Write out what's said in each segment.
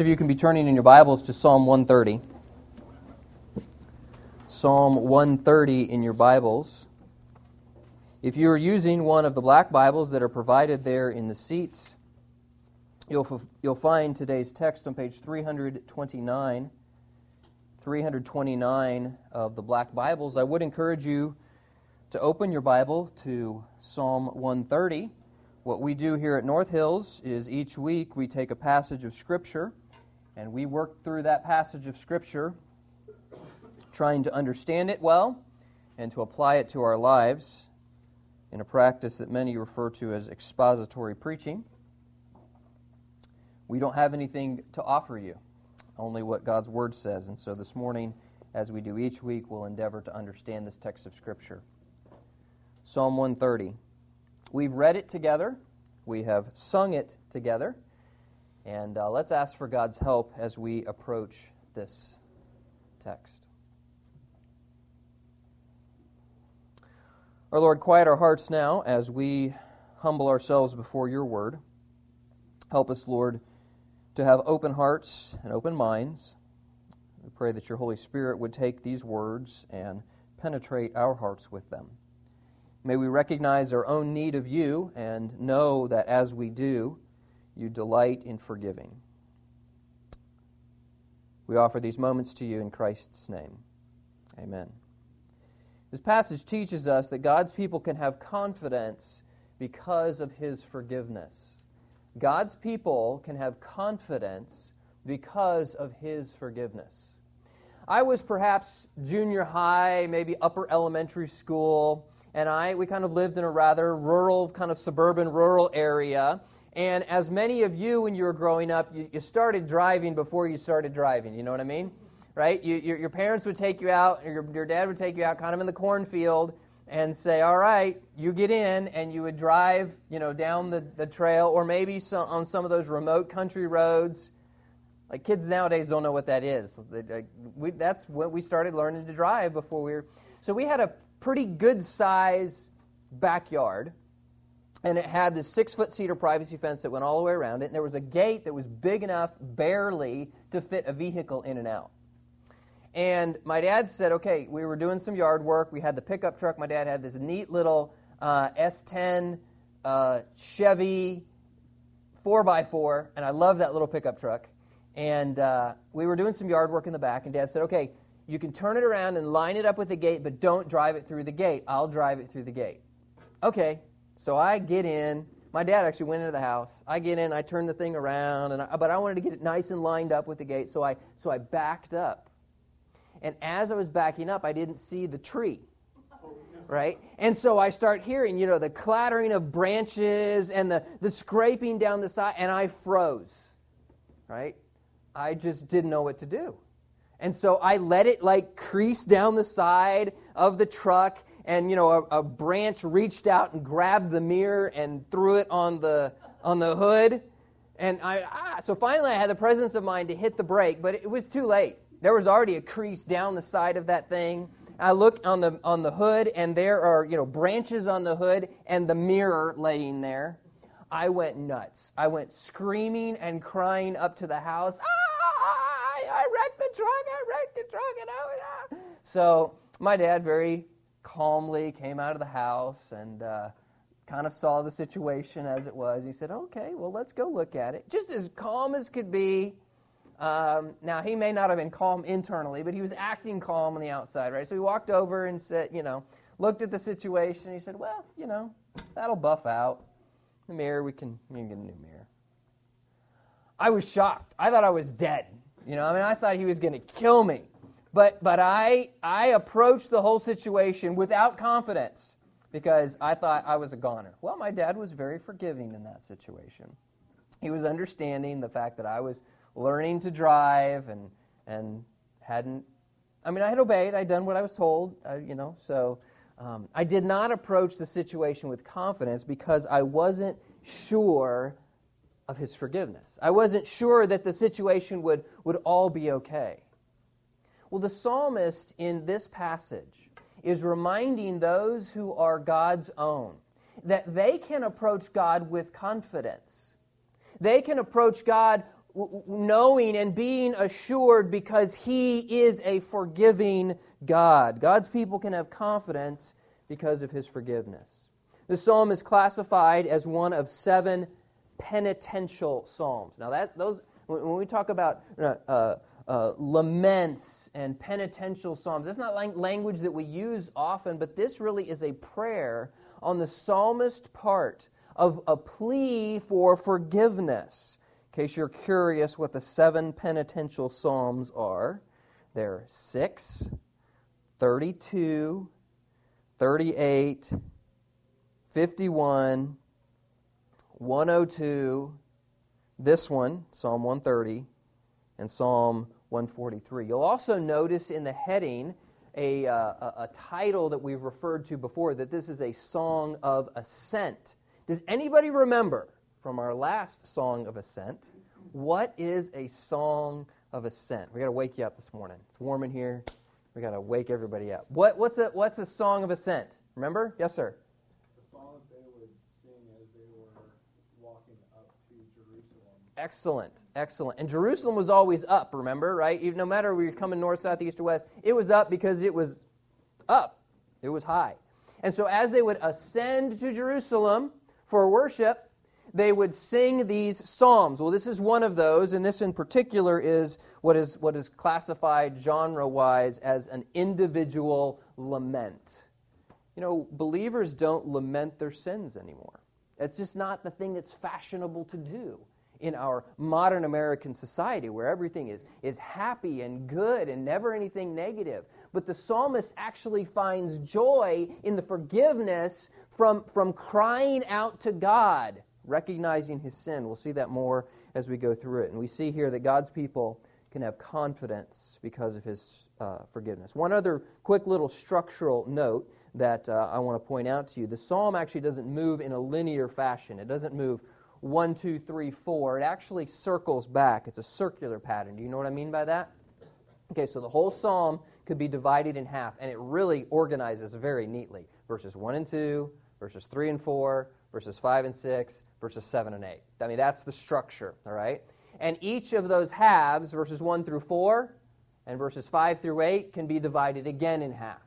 of you can be turning in your Bibles to Psalm 130. Psalm 130 in your Bibles. If you are using one of the black Bibles that are provided there in the seats, you'll, you'll find today's text on page 329. 329 of the black Bibles. I would encourage you to open your Bible to Psalm 130. What we do here at North Hills is each week we take a passage of Scripture and we work through that passage of Scripture, trying to understand it well and to apply it to our lives in a practice that many refer to as expository preaching. We don't have anything to offer you, only what God's Word says. And so this morning, as we do each week, we'll endeavor to understand this text of Scripture. Psalm 130. We've read it together, we have sung it together, and uh, let's ask for God's help as we approach this text. Our Lord, quiet our hearts now as we humble ourselves before your word. Help us, Lord, to have open hearts and open minds. We pray that your Holy Spirit would take these words and penetrate our hearts with them. May we recognize our own need of you and know that as we do, you delight in forgiving. We offer these moments to you in Christ's name. Amen. This passage teaches us that God's people can have confidence because of his forgiveness. God's people can have confidence because of his forgiveness. I was perhaps junior high, maybe upper elementary school, and I we kind of lived in a rather rural, kind of suburban rural area. And as many of you, when you were growing up, you, you started driving before you started driving. You know what I mean? right? You, your, your, parents would take you out, your, your dad would take you out kind of in the cornfield and say, all right, you get in, and you would drive, you know, down the, the trail, or maybe some, on some of those remote country roads. Like kids nowadays don't know what that is. We, that's what we started learning to drive before we were. So we had a pretty good size backyard, and it had this six foot cedar privacy fence that went all the way around it, and there was a gate that was big enough, barely, to fit a vehicle in and out. And my dad said, okay, we were doing some yard work. We had the pickup truck. My dad had this neat little uh, S10 uh, Chevy 4x4, and I love that little pickup truck. And uh, we were doing some yard work in the back, and dad said, okay, you can turn it around and line it up with the gate, but don't drive it through the gate. I'll drive it through the gate. Okay, so I get in. My dad actually went into the house. I get in, I turn the thing around, and I, but I wanted to get it nice and lined up with the gate, so I, so I backed up and as I was backing up, I didn't see the tree. Right? And so I start hearing, you know, the clattering of branches and the, the scraping down the side, and I froze. Right? I just didn't know what to do. And so I let it like crease down the side of the truck, and you know, a, a branch reached out and grabbed the mirror and threw it on the on the hood. And I ah, so finally I had the presence of mind to hit the brake, but it was too late. There was already a crease down the side of that thing. I look on the on the hood, and there are you know branches on the hood and the mirror laying there. I went nuts. I went screaming and crying up to the house. Ah, I wrecked the truck. I wrecked the truck, and I was ah. So my dad very calmly came out of the house and uh, kind of saw the situation as it was. He said, "Okay, well, let's go look at it." Just as calm as could be. Um, now, he may not have been calm internally, but he was acting calm on the outside, right? So he walked over and said, you know, looked at the situation. He said, well, you know, that'll buff out. The mirror, we can, we can get a new mirror. I was shocked. I thought I was dead. You know, I mean, I thought he was going to kill me. But, but I, I approached the whole situation without confidence because I thought I was a goner. Well, my dad was very forgiving in that situation. He was understanding the fact that I was learning to drive and and hadn't. I mean, I had obeyed. I'd done what I was told. Uh, you know, so um, I did not approach the situation with confidence because I wasn't sure of His forgiveness. I wasn't sure that the situation would would all be okay. Well, the psalmist in this passage is reminding those who are God's own that they can approach God with confidence. They can approach God knowing and being assured because He is a forgiving God. God's people can have confidence because of His forgiveness. The psalm is classified as one of seven penitential psalms. Now, that those when we talk about uh, uh, laments and penitential psalms, that's not language that we use often, but this really is a prayer on the psalmist part of a plea for forgiveness. In case you're curious what the seven penitential psalms are, they're 6, 32, 38, 51, 102, this one, Psalm 130, and Psalm 143. You'll also notice in the heading a, uh, a, title that we've referred to before that this is a song of ascent. Does anybody remember from our last song of ascent what is a song of ascent? We got to wake you up this morning. It's warm in here. We got to wake everybody up. What, what's, a, what's a song of ascent? Remember? Yes, sir. Excellent, excellent. And Jerusalem was always up, remember, right? Even no matter where you're coming north, south, east, or west, it was up because it was up. It was high. And so as they would ascend to Jerusalem for worship, they would sing these psalms. Well, this is one of those, and this in particular is what is, what is classified genre wise as an individual lament. You know, believers don't lament their sins anymore. It's just not the thing that's fashionable to do in our modern American society where everything is, is happy and good and never anything negative. But the psalmist actually finds joy in the forgiveness from, from crying out to God, recognizing his sin. We'll see that more as we go through it. And we see here that God's people can have confidence because of his uh, forgiveness. One other quick little structural note that uh, I want to point out to you the psalm actually doesn't move in a linear fashion, it doesn't move one, two, three, four. It actually circles back. It's a circular pattern. Do you know what I mean by that? Okay, so the whole psalm could be divided in half, and it really organizes very neatly. Verses 1 and 2, verses 3 and 4, verses 5 and 6, verses 7 and 8. I mean, that's the structure, all right? And each of those halves, verses 1 through 4 and verses 5 through 8, can be divided again in half.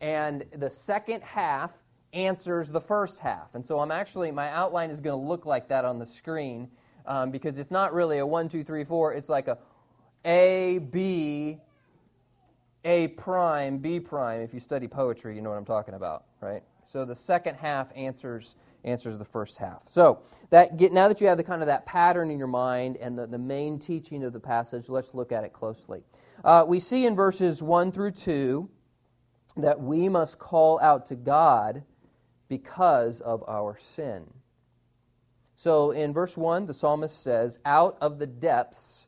And the second half answers the first half. And so I'm actually, my outline is going to look like that on the screen um, because it's not really a one, two, three, four. It's like a A, B, A prime, B prime. If you study poetry, you know what I'm talking about, right? So the second half answers answers the first half. So that get, now that you have the kind of that pattern in your mind and the, the main teaching of the passage, let's look at it closely. Uh, we see in verses 1 through 2 that we must call out to God because of our sin. So in verse 1, the psalmist says, Out of the depths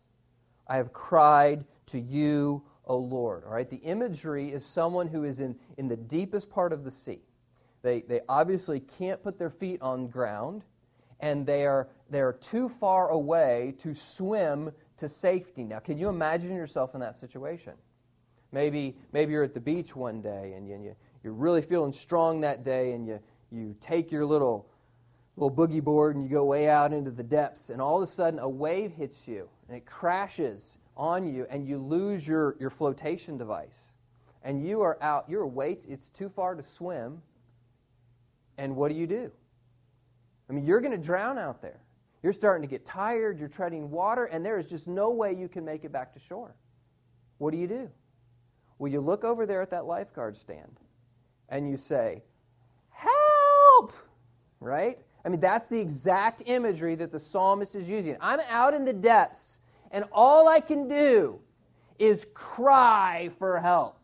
I have cried to you, O Lord. All right, the imagery is someone who is in, in the deepest part of the sea. They, they obviously can't put their feet on ground, and they are, they are too far away to swim to safety. Now, can you imagine yourself in that situation? Maybe, maybe you're at the beach one day and you, you, you're really feeling strong that day and you, you take your little little boogie board and you go way out into the depths and all of a sudden a wave hits you and it crashes on you and you lose your, your flotation device. And you are out you're weight it's too far to swim and what do you do? I mean you're going to drown out there. You're starting to get tired you're treading water and there is just no way you can make it back to shore. What do you do? Well you look over there at that lifeguard stand and you say right? I mean, that's the exact imagery that the psalmist is using. I'm out in the depths, and all I can do is cry for help.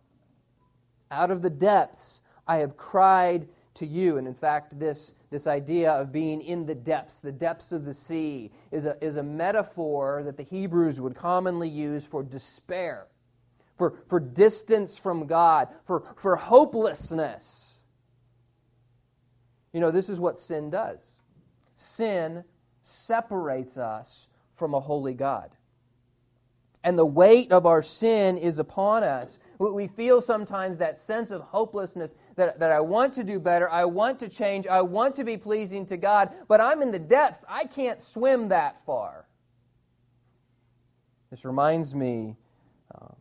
Out of the depths, I have cried to you. And in fact, this, this idea of being in the depths, the depths of the sea, is a, is a metaphor that the Hebrews would commonly use for despair, for, for distance from God, for, for hopelessness. You know, this is what sin does sin separates us from a holy God. And the weight of our sin is upon us. We feel sometimes that sense of hopelessness that, that I want to do better, I want to change, I want to be pleasing to God, but I'm in the depths. I can't swim that far. This reminds me um,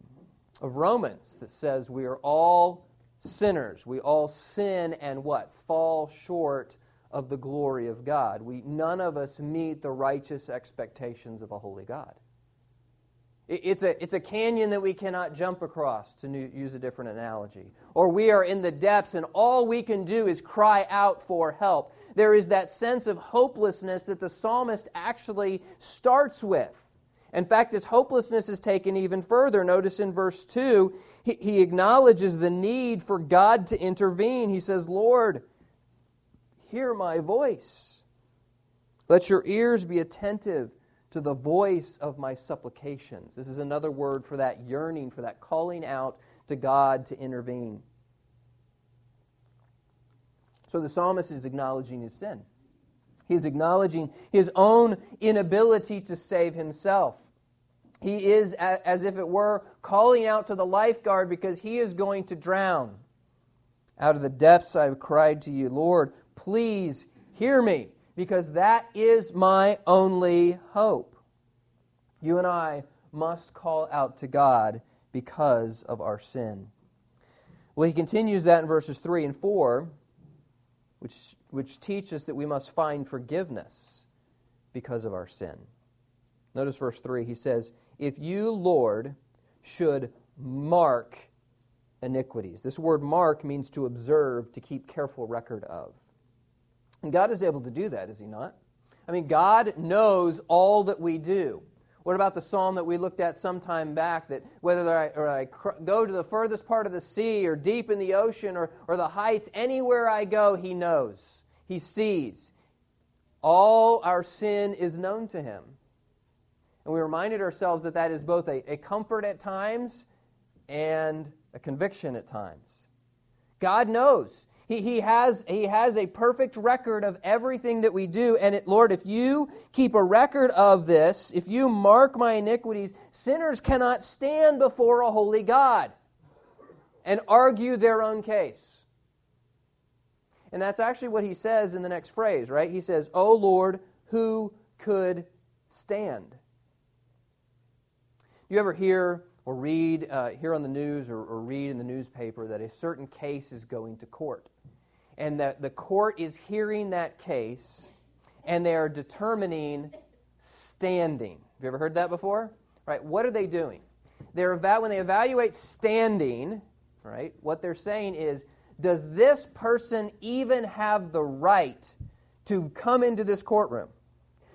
of Romans that says we are all sinners. We all sin and what? Fall short of the glory of God. We, none of us meet the righteous expectations of a holy God. It, it's, a, it's a canyon that we cannot jump across, to new, use a different analogy. Or we are in the depths and all we can do is cry out for help. There is that sense of hopelessness that the psalmist actually starts with. In fact, his hopelessness is taken even further. Notice in verse 2, he, he acknowledges the need for God to intervene. He says, Lord, hear my voice. Let your ears be attentive to the voice of my supplications. This is another word for that yearning, for that calling out to God to intervene. So the psalmist is acknowledging his sin. He's acknowledging his own inability to save himself. He is, as if it were, calling out to the lifeguard because he is going to drown. Out of the depths I have cried to you, Lord, please hear me, because that is my only hope. You and I must call out to God because of our sin. Well, he continues that in verses 3 and 4, which, which teach us that we must find forgiveness because of our sin. Notice verse 3. He says, if you, Lord, should mark iniquities. This word mark means to observe, to keep careful record of. And God is able to do that, is He not? I mean, God knows all that we do. What about the psalm that we looked at some time back that whether I, or I cr- go to the furthest part of the sea or deep in the ocean or, or the heights, anywhere I go, He knows. He sees. All our sin is known to Him. And we reminded ourselves that that is both a, a comfort at times and a conviction at times. God knows. He, he, has, he has a perfect record of everything that we do. And it, Lord, if you keep a record of this, if you mark my iniquities, sinners cannot stand before a holy God and argue their own case. And that's actually what he says in the next phrase, right? He says, O Lord, who could stand? You ever hear or read, uh, hear on the news or, or read in the newspaper that a certain case is going to court? And that the court is hearing that case and they are determining standing. Have you ever heard that before? Right? What are they doing? They're eva- when they evaluate standing, right? What they're saying is, does this person even have the right to come into this courtroom?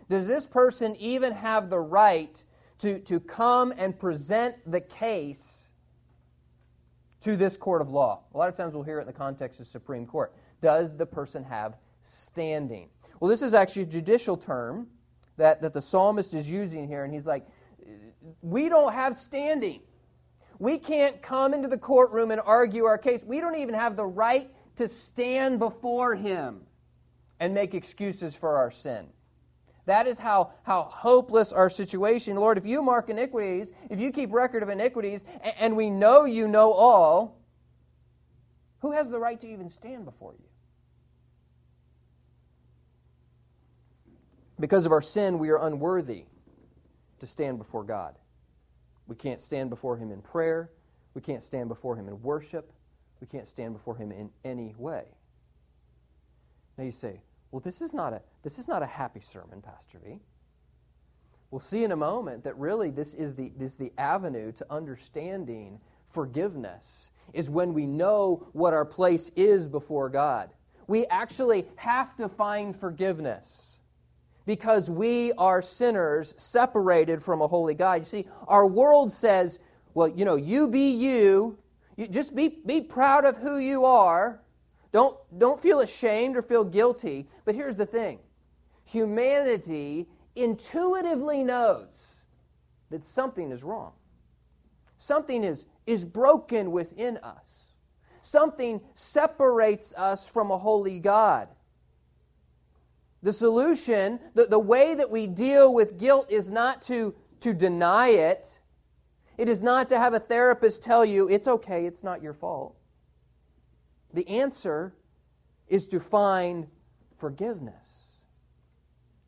Does this person even have the right to, to come and present the case to this court of law. A lot of times we'll hear it in the context of Supreme Court. Does the person have standing? Well, this is actually a judicial term that, that the psalmist is using here, and he's like, We don't have standing. We can't come into the courtroom and argue our case. We don't even have the right to stand before him and make excuses for our sin. That is how, how hopeless our situation. Lord, if you mark iniquities, if you keep record of iniquities, and, and we know you know all, who has the right to even stand before you? Because of our sin, we are unworthy to stand before God. We can't stand before Him in prayer. We can't stand before Him in worship. We can't stand before Him in any way. Now you say, well, this is not a, this is not a happy sermon, Pastor V. We'll see in a moment that really this is the, this is the avenue to understanding forgiveness, is when we know what our place is before God. We actually have to find forgiveness because we are sinners separated from a holy God. You see, our world says, well, you know, you be you, you just be, be proud of who you are, don't, don't feel ashamed or feel guilty. But here's the thing humanity intuitively knows that something is wrong. Something is, is broken within us. Something separates us from a holy God. The solution, the, the way that we deal with guilt is not to, to deny it. It is not to have a therapist tell you, it's okay, it's not your fault. The answer is to find forgiveness.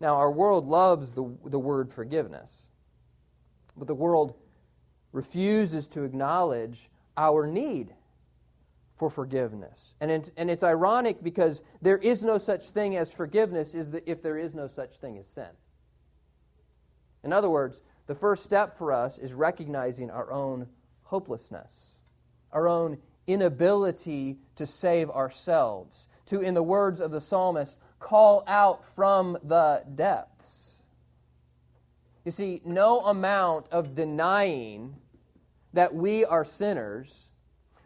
Now, our world loves the, the word forgiveness. But the world refuses to acknowledge our need for forgiveness. And it's, and it's ironic because there is no such thing as forgiveness is that if there is no such thing as sin. In other words, the first step for us is recognizing our own hopelessness, our own inability to save ourselves, to, in the words of the psalmist, call out from the depths. You see, no amount of denying that we are sinners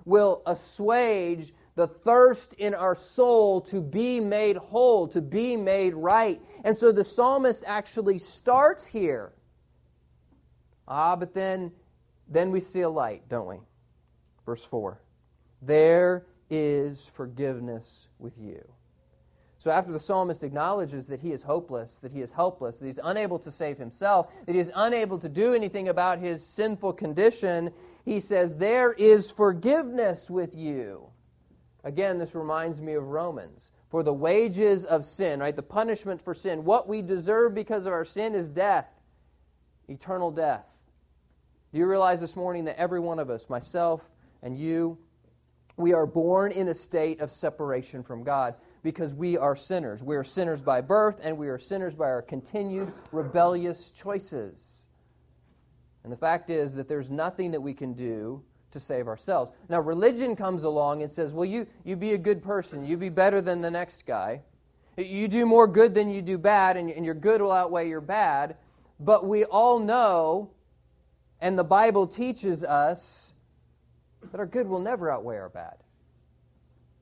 will assuage the thirst in our soul to be made whole, to be made right. And so the psalmist actually starts here. Ah, but then then we see a light, don't we? Verse 4. There is forgiveness with you. So, after the psalmist acknowledges that he is hopeless, that he is helpless, that he's unable to save himself, that he is unable to do anything about his sinful condition, he says, There is forgiveness with you. Again, this reminds me of Romans. For the wages of sin, right, the punishment for sin, what we deserve because of our sin is death, eternal death. Do you realize this morning that every one of us, myself and you, we are born in a state of separation from God because we are sinners. We are sinners by birth, and we are sinners by our continued rebellious choices. And the fact is that there's nothing that we can do to save ourselves. Now, religion comes along and says, well, you, you be a good person, you be better than the next guy. You do more good than you do bad, and, and your good will outweigh your bad. But we all know, and the Bible teaches us, that our good will never outweigh our bad.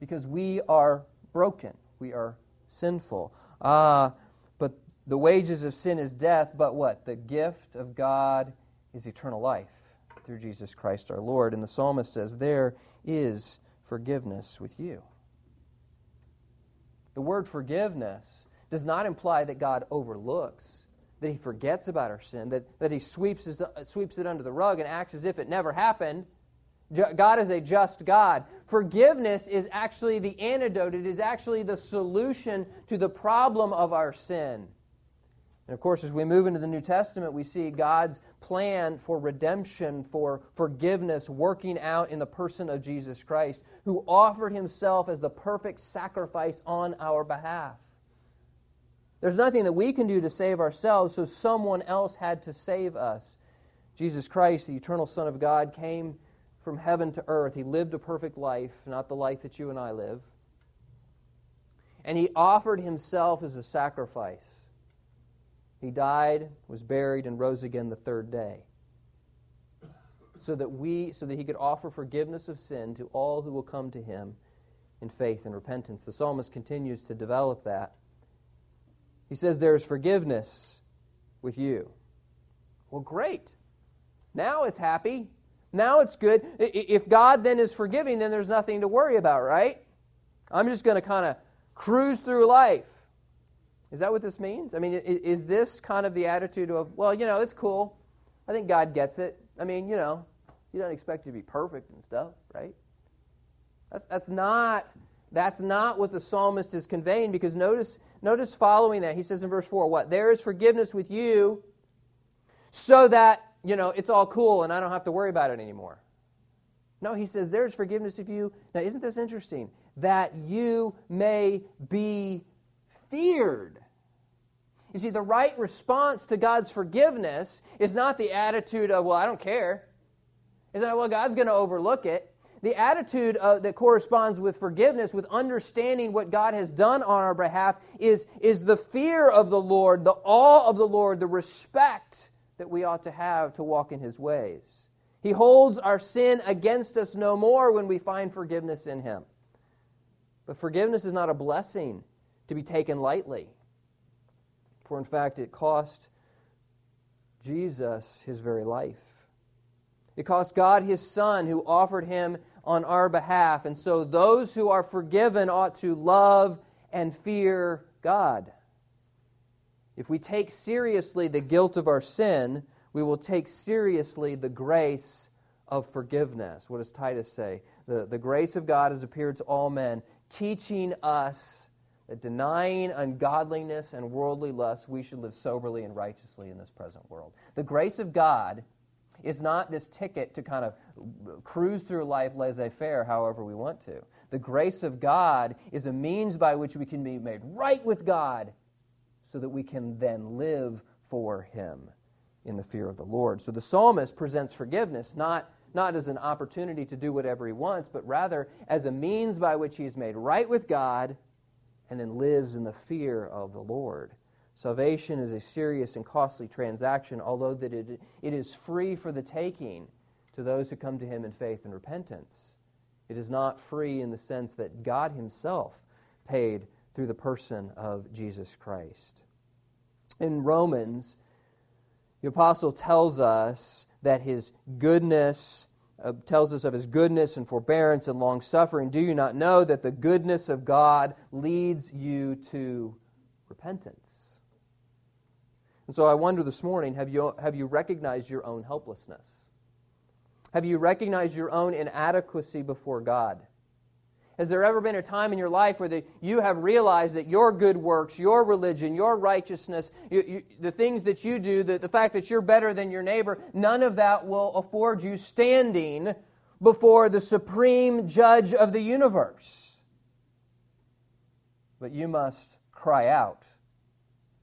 Because we are broken, we are sinful. Ah, but the wages of sin is death, but what? The gift of God is eternal life through Jesus Christ our Lord. And the psalmist says, There is forgiveness with you. The word forgiveness does not imply that God overlooks, that he forgets about our sin, that, that he sweeps, his, uh, sweeps it under the rug and acts as if it never happened. God is a just God. Forgiveness is actually the antidote, it is actually the solution to the problem of our sin. And of course, as we move into the New Testament, we see God's plan for redemption, for forgiveness, working out in the person of Jesus Christ, who offered himself as the perfect sacrifice on our behalf. There's nothing that we can do to save ourselves, so someone else had to save us. Jesus Christ, the eternal Son of God, came from heaven to earth. He lived a perfect life, not the life that you and I live. And he offered himself as a sacrifice. He died, was buried, and rose again the third day. So that we so that he could offer forgiveness of sin to all who will come to him in faith and repentance. The psalmist continues to develop that. He says there's forgiveness with you. Well, great. Now it's happy. Now it's good. If God then is forgiving, then there's nothing to worry about, right? I'm just going to kind of cruise through life. Is that what this means? I mean, is this kind of the attitude of, well, you know, it's cool. I think God gets it. I mean, you know, you don't expect you to be perfect and stuff, right? That's, that's not that's not what the psalmist is conveying because notice notice following that he says in verse 4 what there is forgiveness with you so that you know it's all cool and i don't have to worry about it anymore no he says there's forgiveness of you now isn't this interesting that you may be feared. You see, the right response to God's forgiveness is not the attitude of, well, I don't care. It's not, well, God's going to overlook it. The attitude uh, that corresponds with forgiveness, with understanding what God has done on our behalf, is, is the fear of the Lord, the awe of the Lord, the respect that we ought to have to walk in His ways. He holds our sin against us no more when we find forgiveness in Him. But forgiveness is not a blessing, to be taken lightly. For in fact, it cost Jesus his very life. It cost God his Son who offered him on our behalf. And so those who are forgiven ought to love and fear God. If we take seriously the guilt of our sin, we will take seriously the grace of forgiveness. What does Titus say? The, the grace of God has appeared to all men, teaching us that denying ungodliness and worldly lust, we should live soberly and righteously in this present world. The grace of God is not this ticket to kind of cruise through life laissez faire however we want to. The grace of God is a means by which we can be made right with God so that we can then live for Him in the fear of the Lord. So the psalmist presents forgiveness not, not as an opportunity to do whatever he wants, but rather as a means by which he is made right with God and then lives in the fear of the Lord. Salvation is a serious and costly transaction, although that it, it is free for the taking to those who come to him in faith and repentance. It is not free in the sense that God himself paid through the person of Jesus Christ. In Romans, the apostle tells us that his goodness uh, tells us of his goodness and forbearance and long suffering. Do you not know that the goodness of God leads you to repentance? And so I wonder this morning have you, have you recognized your own helplessness? Have you recognized your own inadequacy before God? Has there ever been a time in your life where the, you have realized that your good works, your religion, your righteousness, you, you, the things that you do, the, the fact that you're better than your neighbor, none of that will afford you standing before the supreme judge of the universe? But you must cry out.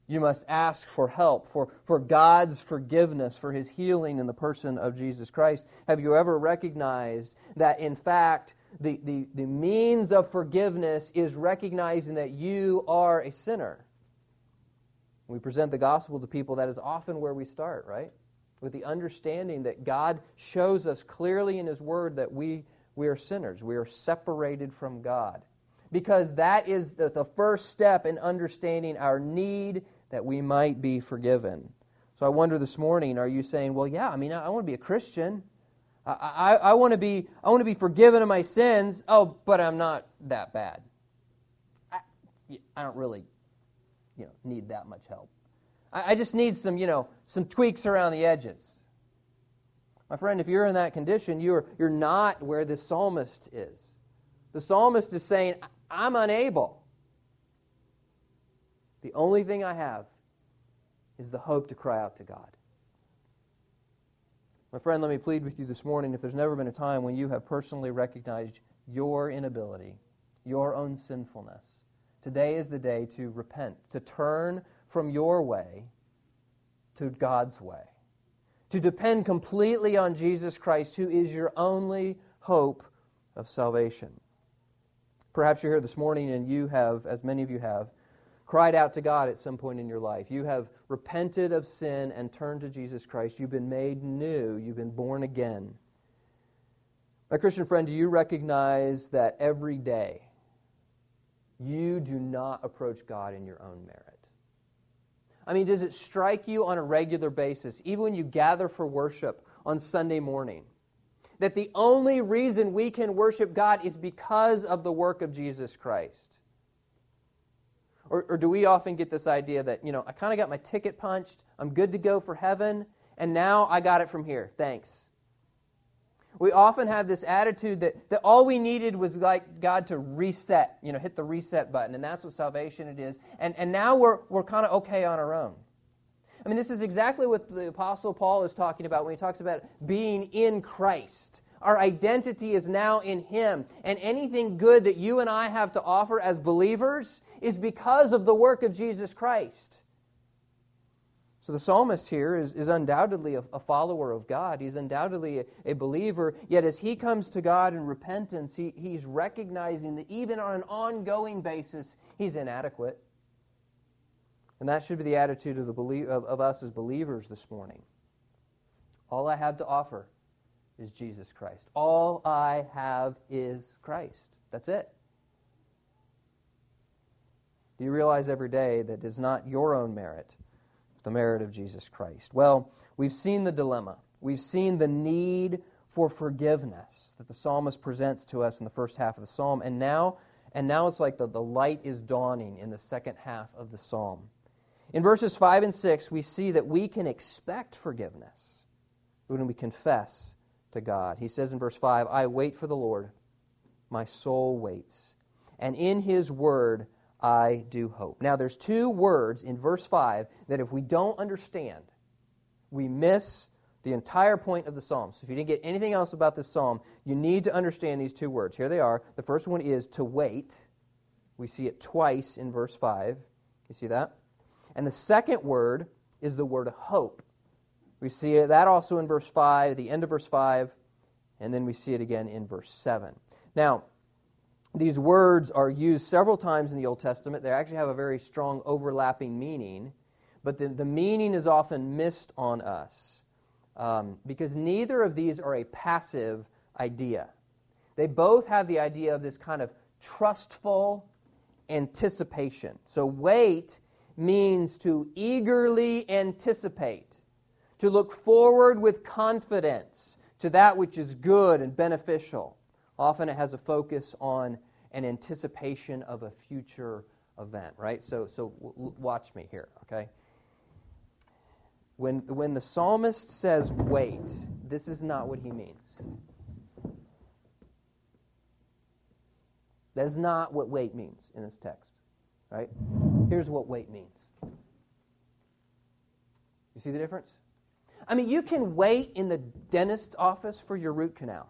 You must ask for help, for, for God's forgiveness, for his healing in the person of Jesus Christ. Have you ever recognized that, in fact, the, the, the means of forgiveness is recognizing that you are a sinner. we present the gospel to people, that is often where we start, right? With the understanding that God shows us clearly in His Word that we, we are sinners. We are separated from God. Because that is the, the first step in understanding our need that we might be forgiven. So I wonder this morning, are you saying, well, yeah, I mean, I, I want to be a Christian. I, I, I want to be I want to be forgiven of my sins. Oh, but I'm not that bad. I, I don't really, you know, need that much help. I, I just need some, you know, some tweaks around the edges. My friend, if you're in that condition, you're you're not where the psalmist is. The psalmist is saying, I'm unable. The only thing I have is the hope to cry out to God. My friend, let me plead with you this morning if there's never been a time when you have personally recognized your inability, your own sinfulness, today is the day to repent, to turn from your way to God's way, to depend completely on Jesus Christ, who is your only hope of salvation. Perhaps you're here this morning and you have, as many of you have, cried out to God at some point in your life. You have repented of sin and turned to Jesus Christ. You've been made new. You've been born again. My Christian friend, do you recognize that every day you do not approach God in your own merit? I mean, does it strike you on a regular basis, even when you gather for worship on Sunday morning, that the only reason we can worship God is because of the work of Jesus Christ? Or, or do we often get this idea that, you know, I kind of got my ticket punched, I'm good to go for heaven, and now I got it from here. Thanks. We often have this attitude that, that all we needed was like God to reset, you know, hit the reset button, and that's what salvation it is. And, and now we're, we're kind of okay on our own. I mean, this is exactly what the Apostle Paul is talking about when he talks about being in Christ. Our identity is now in Him. And anything good that you and I have to offer as believers is because of the work of Jesus Christ. So the psalmist here is, is undoubtedly a, a follower of God. He's undoubtedly a, a, believer. Yet as he comes to God in repentance, he, he's recognizing that even on an ongoing basis, he's inadequate. And that should be the attitude of, the belie- of, of us as believers this morning. All I have to offer is Jesus Christ. All I have is Christ. That's it. Do you realize every day that it is not your own merit, but the merit of Jesus Christ? Well, we've seen the dilemma. We've seen the need for forgiveness that the psalmist presents to us in the first half of the psalm. And now, and now it's like the, the light is dawning in the second half of the psalm. In verses 5 and 6, we see that we can expect forgiveness when we confess to God. He says in verse 5 I wait for the Lord, my soul waits, and in his word I do hope. Now, there's two words in verse 5 that if we don't understand, we miss The entire point of the psalm. So if you didn't get anything else about this psalm, you need to understand these two words. Here they are. The first one is to wait. We see it twice in verse 5. You see that? And the second word is the word hope. We see that also in verse 5, the end of verse 5, and then we see it again in verse 7. Now, these words are used several times in the Old Testament. They actually have a very strong overlapping meaning, but the, the meaning is often missed on us um, because neither of these are a passive idea. They both have the idea of this kind of trustful anticipation. So, wait means to eagerly anticipate, to look forward with confidence to that which is good and beneficial. Often it has a focus on an anticipation of a future event, right? So, so w- watch me here, okay? When, when the psalmist says wait, this is not what he means. That is not what wait means in this text, right? Here's what wait means. You see the difference? I mean, you can wait in the dentist office for your root canal.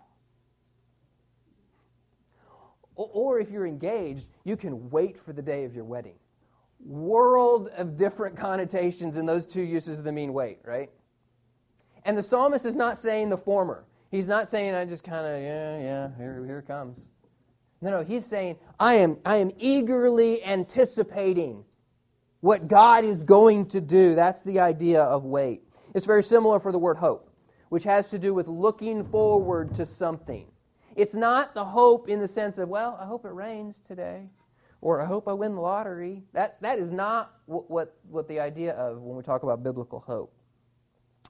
Or if you're engaged, you can wait for the day of your wedding. World of different connotations in those two uses of the mean wait, right? And the psalmist is not saying the former. He's not saying, I just kind of, yeah, yeah, here, here comes. No, no, he's saying, I am, I am eagerly anticipating what God is going to do. That's the idea of wait. It's very similar for the word hope, which has to do with looking forward to something. It's not the hope in the sense of, well, I hope it rains today, or I hope I win the lottery. That, that is not what, what, what the idea of when we talk about biblical hope.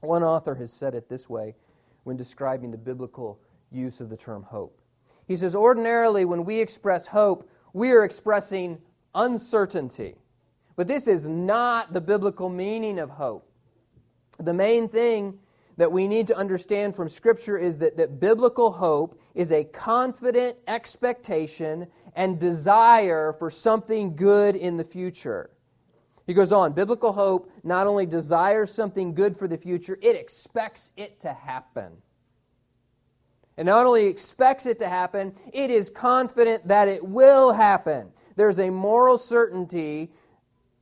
One author has said it this way when describing the biblical use of the term hope. He says, Ordinarily, when we express hope, we are expressing uncertainty. But this is not the biblical meaning of hope. The main thing that we need to understand from Scripture is that, that biblical hope is a confident expectation and desire for something good in the future. He goes on Biblical hope not only desires something good for the future, it expects it to happen. And not only expects it to happen, it is confident that it will happen. There's a moral certainty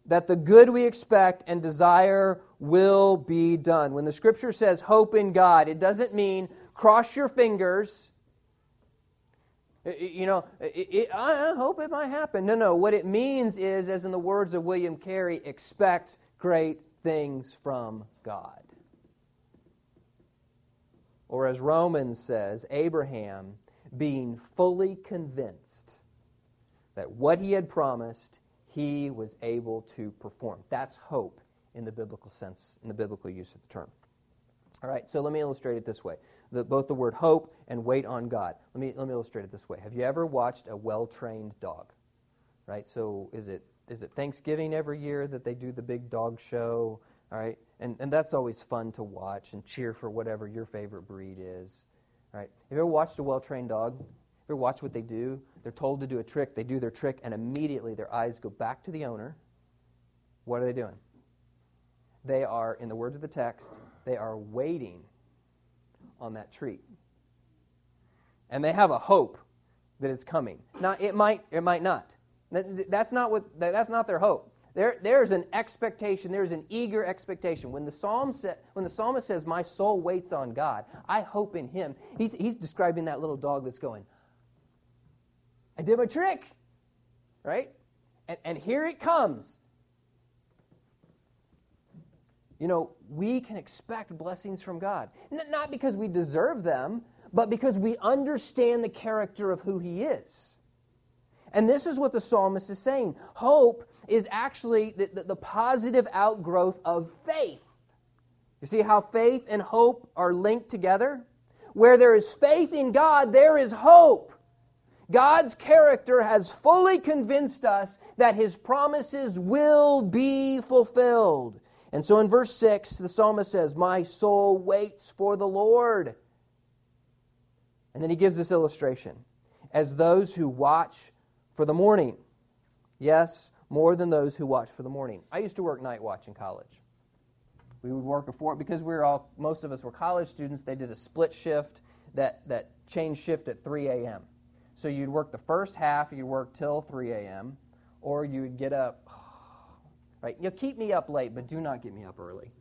that the good we expect and desire will be done. When the scripture says hope in God, it doesn't mean cross your fingers. You know, it, it, I hope it might happen. No, no. What it means is, as in the words of William Carey, expect great things from God. Or as Romans says, Abraham being fully convinced that what he had promised, he was able to perform. That's hope in the biblical sense, in the biblical use of the term. All right, so let me illustrate it this way. The, both the word hope and wait on God. Let me, let me illustrate it this way. Have you ever watched a well trained dog? Right? So is it, is it Thanksgiving every year that they do the big dog show? All right? And, and that's always fun to watch and cheer for whatever your favorite breed is. All right? Have you ever watched a well trained dog? Have you ever watched what they do? They're told to do a trick, they do their trick, and immediately their eyes go back to the owner. What are they doing? They are, in the words of the text, they are waiting on that treat. And they have a hope that it's coming. Now, it might, it might not. That's not, what, that's not their hope. There, there's an expectation, there's an eager expectation. When the, psalm sa- when the psalmist says, My soul waits on God, I hope in Him, he's, he's describing that little dog that's going, I did my trick, right? And, and here it comes. You know, we can expect blessings from God. Not because we deserve them, but because we understand the character of who He is. And this is what the psalmist is saying. Hope is actually the, the, the, positive outgrowth of faith. You see how faith and hope are linked together? Where there is faith in God, there is hope. God's character has fully convinced us that his promises will be fulfilled. And so in verse 6, the psalmist says, My soul waits for the Lord. And then he gives this illustration as those who watch for the morning. Yes, more than those who watch for the morning. I used to work night watch in college. We would work four because we were all most of us were college students. They did a split shift that that changed shift at 3 a.m. So you'd work the first half, you'd work till 3 a.m., or you would get up. Right, you'll keep me up late, but do not get me up early.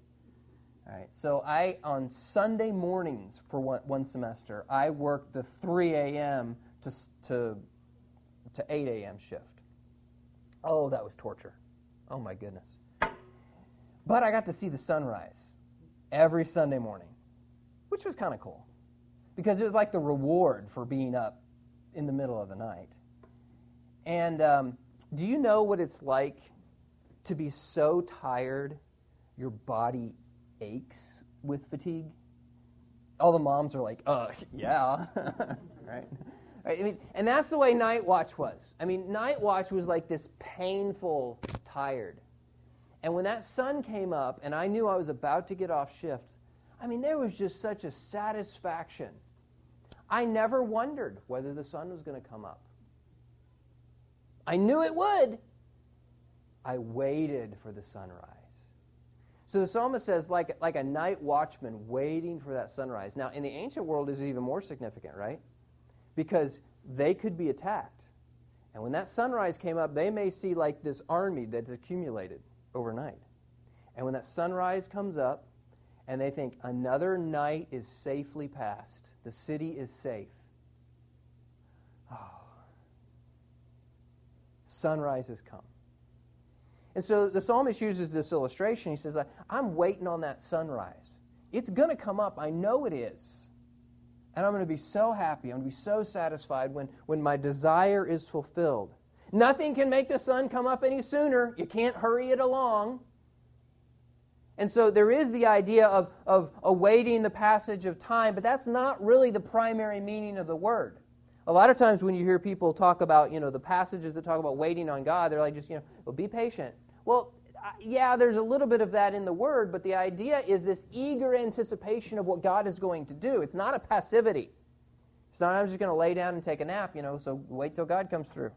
All right. So I on Sunday mornings for one, one semester, I worked the 3 a.m. to to to 8 a.m. shift. Oh, that was torture. Oh my goodness. But I got to see the sunrise every Sunday morning, which was kind of cool because it was like the reward for being up in the middle of the night. And um, do you know what it's like to be so tired your body aches with fatigue? All the moms are like, uh, yeah, right? I mean, and that's the way Night Watch was. I mean, Night Watch was like this painful, tired. And when that sun came up and I knew I was about to get off shift, I mean, there was just such a satisfaction. I never wondered whether the sun was going to come up. I knew it would. I waited for the sunrise. So the psalmist says, like, like a night watchman waiting for that sunrise. Now, in the ancient world, this is even more significant, right? Because they could be attacked. And when that sunrise came up, they may see like this army that's accumulated overnight. And when that sunrise comes up and they think another night is safely passed, the city is safe. Oh. Sunrise has come. And so the psalmist uses this illustration. He says, I'm waiting on that sunrise. It's going to come up. I know it is. And I'm going to be so happy. I'm going to be so satisfied when, when my desire is fulfilled. Nothing can make the sun come up any sooner. You can't hurry it along. And so there is the idea of, of awaiting the passage of time, but that's not really the primary meaning of the word. A lot of times when you hear people talk about, you know, the passages that talk about waiting on God, they're like just, you know, well, be patient. Well, yeah, there's a little bit of that in the word, but the idea is this eager anticipation of what God is going to do. It's not a passivity. It's not I'm just going to lay down and take a nap, you know, so wait till God comes through.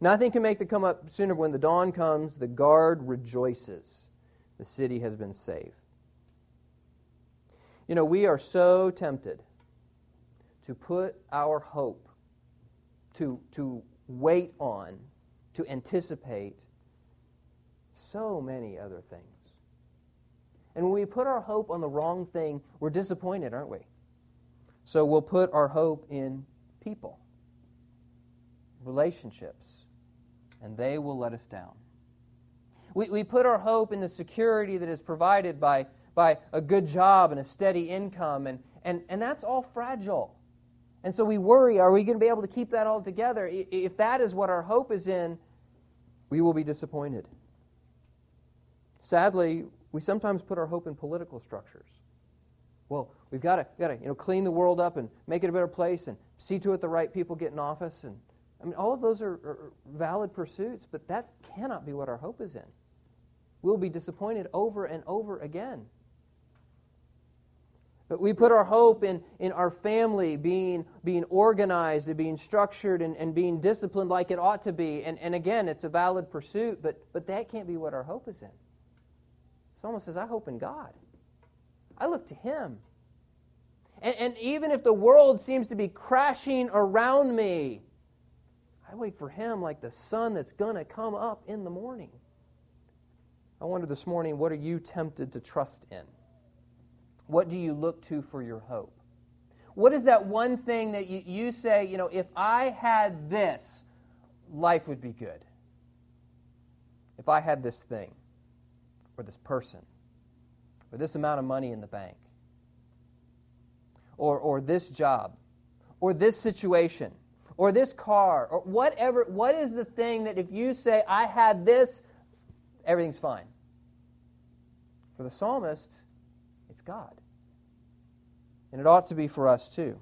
Nothing can make the come up sooner. When the dawn comes, the guard rejoices. The city has been saved. You know, we are so tempted to put our hope, to, to wait on, to anticipate so many other things. And when we put our hope on the wrong thing, we're disappointed, aren't we? So we'll put our hope in people, relationships, and they will let us down. We, we put our hope in the security that is provided by, by a good job and a steady income, and, and, and that's all fragile. And so we worry are we going to be able to keep that all together? If that is what our hope is in, we will be disappointed. Sadly, we sometimes put our hope in political structures. Well, we've got to, got to you know, clean the world up and make it a better place and see to it the right people get in office and I mean, all of those are, are valid pursuits, but that cannot be what our hope is in. We'll be disappointed over and over again. But we put our hope in, in our family being, being organized and being structured and, and being disciplined like it ought to be. And, and again, it's a valid pursuit, but, but that can't be what our hope is in. Someone says, I hope in God. I look to Him. And, and even if the world seems to be crashing around me, I wait for him like the sun that's going to come up in the morning. I wonder this morning, what are you tempted to trust in? What do you look to for your hope? What is that one thing that you, you say, you know, if I had this, life would be good? If I had this thing, or this person, or this amount of money in the bank, or, or this job, or this situation, or this car or whatever. What is the thing that if you say, I had this, everything's fine? For the psalmist, it's God. And it ought to be for us too.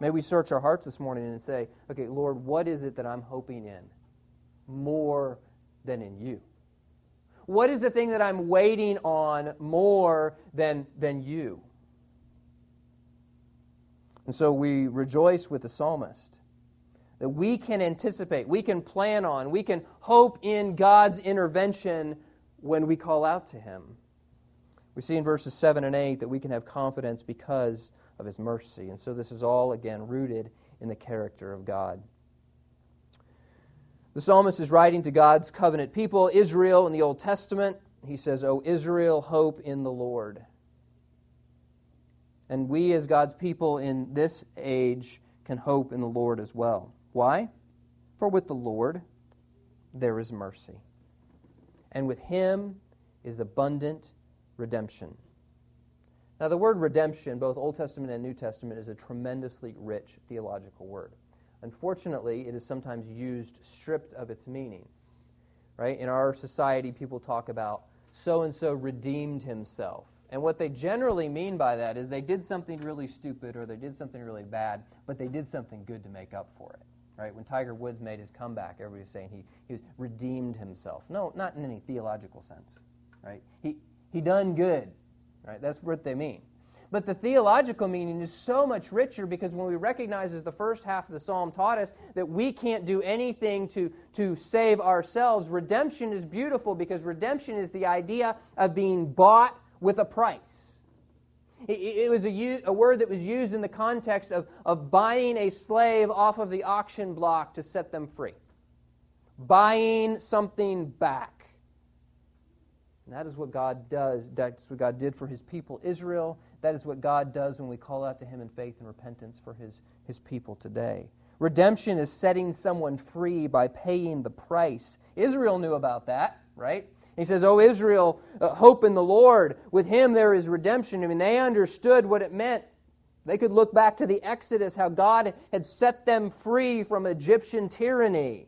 May we search our hearts this morning and say, okay, Lord, what is it that I'm hoping in more than in you? What is the thing that I'm waiting on more than, than you? And so we rejoice with the psalmist that we can anticipate, we can plan on, we can hope in God's intervention when we call out to Him. We see in verses 7 and 8 that we can have confidence because of His mercy. And so this is all, again, rooted in the character of God. The psalmist is writing to God's covenant people, Israel, in the Old Testament. He says, O Israel, hope in the Lord. And we, as God's people in this age, can hope in the Lord as well. Why? For with the Lord there is mercy, and with him is abundant redemption. Now, the word redemption, both Old Testament and New Testament, is a tremendously rich theological word. Unfortunately, it is sometimes used stripped of its meaning. Right? In our society, people talk about so and so redeemed himself. And what they generally mean by that is they did something really stupid or they did something really bad, but they did something good to make up for it. Right? When Tiger Woods made his comeback, everybody was saying he, he was redeemed himself. No, not in any theological sense. Right? He, he done good. Right? That's what they mean. But the theological meaning is so much richer because when we recognize, as the first half of the psalm taught us, that we can't do anything to, to save ourselves, redemption is beautiful because redemption is the idea of being bought with a price. It, was a, a word that was used in the context of, of buying a slave off of the auction block to set them free, buying something back. And that is what God does. That's what God did for his people Israel. That is what God does when we call out to him in faith and repentance for his, his people today. Redemption is setting someone free by paying the price. Israel knew about that, right? He says, Oh, Israel, uh, hope in the Lord. With him there is redemption. I mean, they understood what it meant. They could look back to the Exodus, how God had set them free from Egyptian tyranny.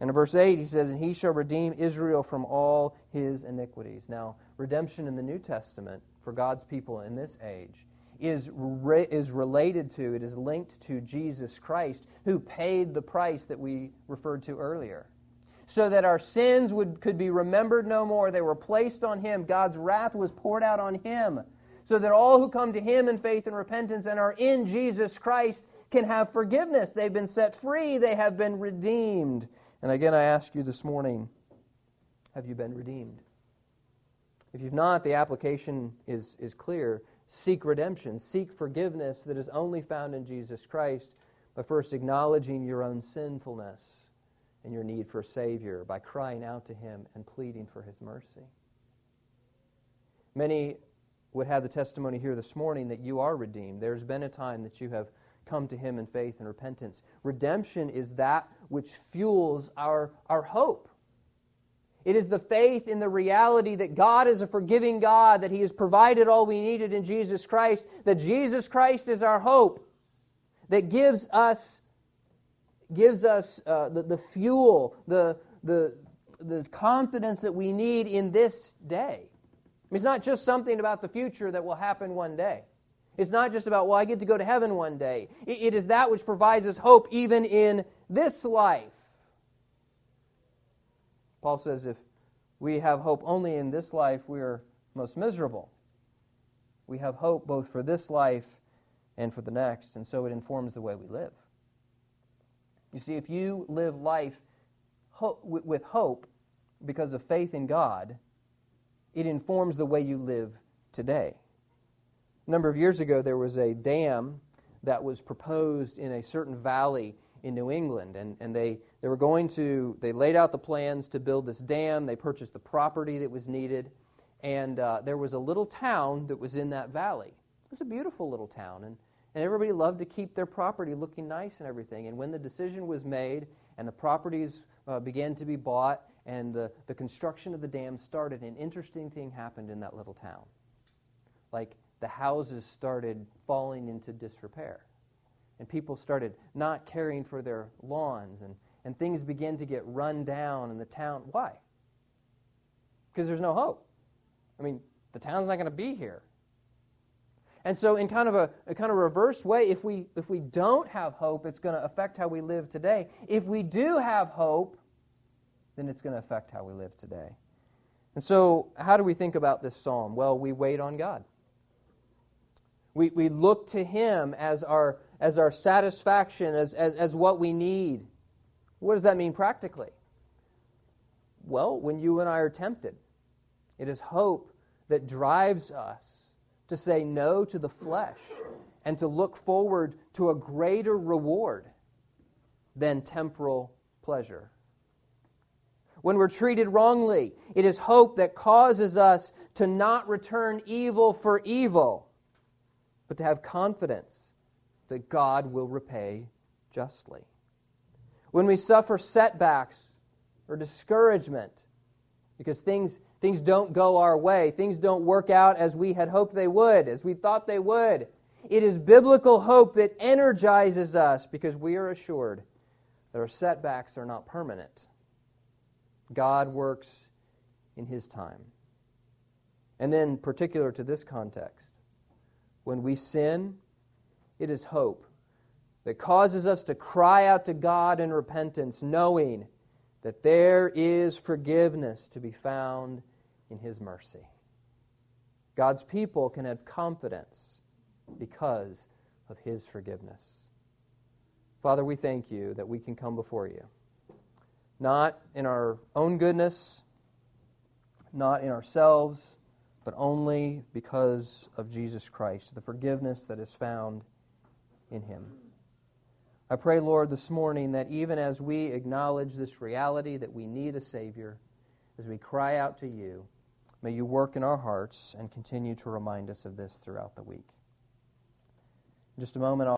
And in verse 8, he says, And he shall redeem Israel from all his iniquities. Now, redemption in the New Testament for God's people in this age is, re- is related to, it is linked to Jesus Christ, who paid the price that we referred to earlier. So that our sins would, could be remembered no more. They were placed on him. God's wrath was poured out on him. So that all who come to him in faith and repentance and are in Jesus Christ can have forgiveness. They've been set free, they have been redeemed. And again, I ask you this morning have you been redeemed? If you've not, the application is, is clear. Seek redemption, seek forgiveness that is only found in Jesus Christ by first acknowledging your own sinfulness and your need for a Savior, by crying out to Him and pleading for His mercy. Many would have the testimony here this morning that you are redeemed. There's been a time that you have come to Him in faith and repentance. Redemption is that which fuels our, our hope. It is the faith in the reality that God is a forgiving God, that He has provided all we needed in Jesus Christ, that Jesus Christ is our hope, that gives us, gives us uh, the, the fuel, the, the, the confidence that we need in this day. It's not just something about the future that will happen one day. It's not just about, well, I get to go to heaven one day. it is that which provides us hope even in this life. Paul says if we have hope only in this life, we are most miserable. We have hope both for this life and for the next, and so it informs the way we live. You see, if you live life with hope because of faith in God, it informs the way you live today. A number of years ago, there was a dam that was proposed in a certain valley in New England. And, and they, they were going to, they laid out the plans to build this dam. They purchased the property that was needed. And uh, there was a little town that was in that valley. It was a beautiful little town. And, and everybody loved to keep their property looking nice and everything. And when the decision was made and the properties uh, began to be bought and the, the construction of the dam started, an interesting thing happened in that little town. Like, the houses started falling into disrepair. And people started not caring for their lawns, and, and things began to get run down in the town. Why? Because there's no hope. I mean, the town's not going to be here. And so, in kind of a, a, kind of reverse way, if we if we don't have hope, it's going to affect how we live today. If we do have hope, then it's going to affect how we live today. And so, how do we think about this psalm? Well, we wait on God. We, we look to Him as our, as our satisfaction, as, as, as what we need. What does that mean practically? well, when you and I are tempted. It is hope that drives us to say no to the flesh and to look forward to a greater reward than temporal pleasure. When we're treated wrongly, it is hope that causes us to not return evil for evil, but to have confidence that God will repay justly. When we suffer setbacks or discouragement because things, things don't go our way, things don't work out as we had hoped they would, as we thought they would, it is biblical hope that energizes us because we are assured that our setbacks are not permanent. God works in His time. And then, particular to this context, when we sin, it is hope that causes us to cry out to God in repentance, knowing that there is forgiveness to be found in His mercy. God's people can have confidence because of His forgiveness. Father, we thank you that we can come before you, not in our own goodness, not in ourselves, but only because of Jesus Christ, the forgiveness that is found in Him. I pray, Lord, this morning that even as we acknowledge this reality that we need a Savior, as we cry out to you, may you work in our hearts and continue to remind us of this throughout the week. In just a moment, I'll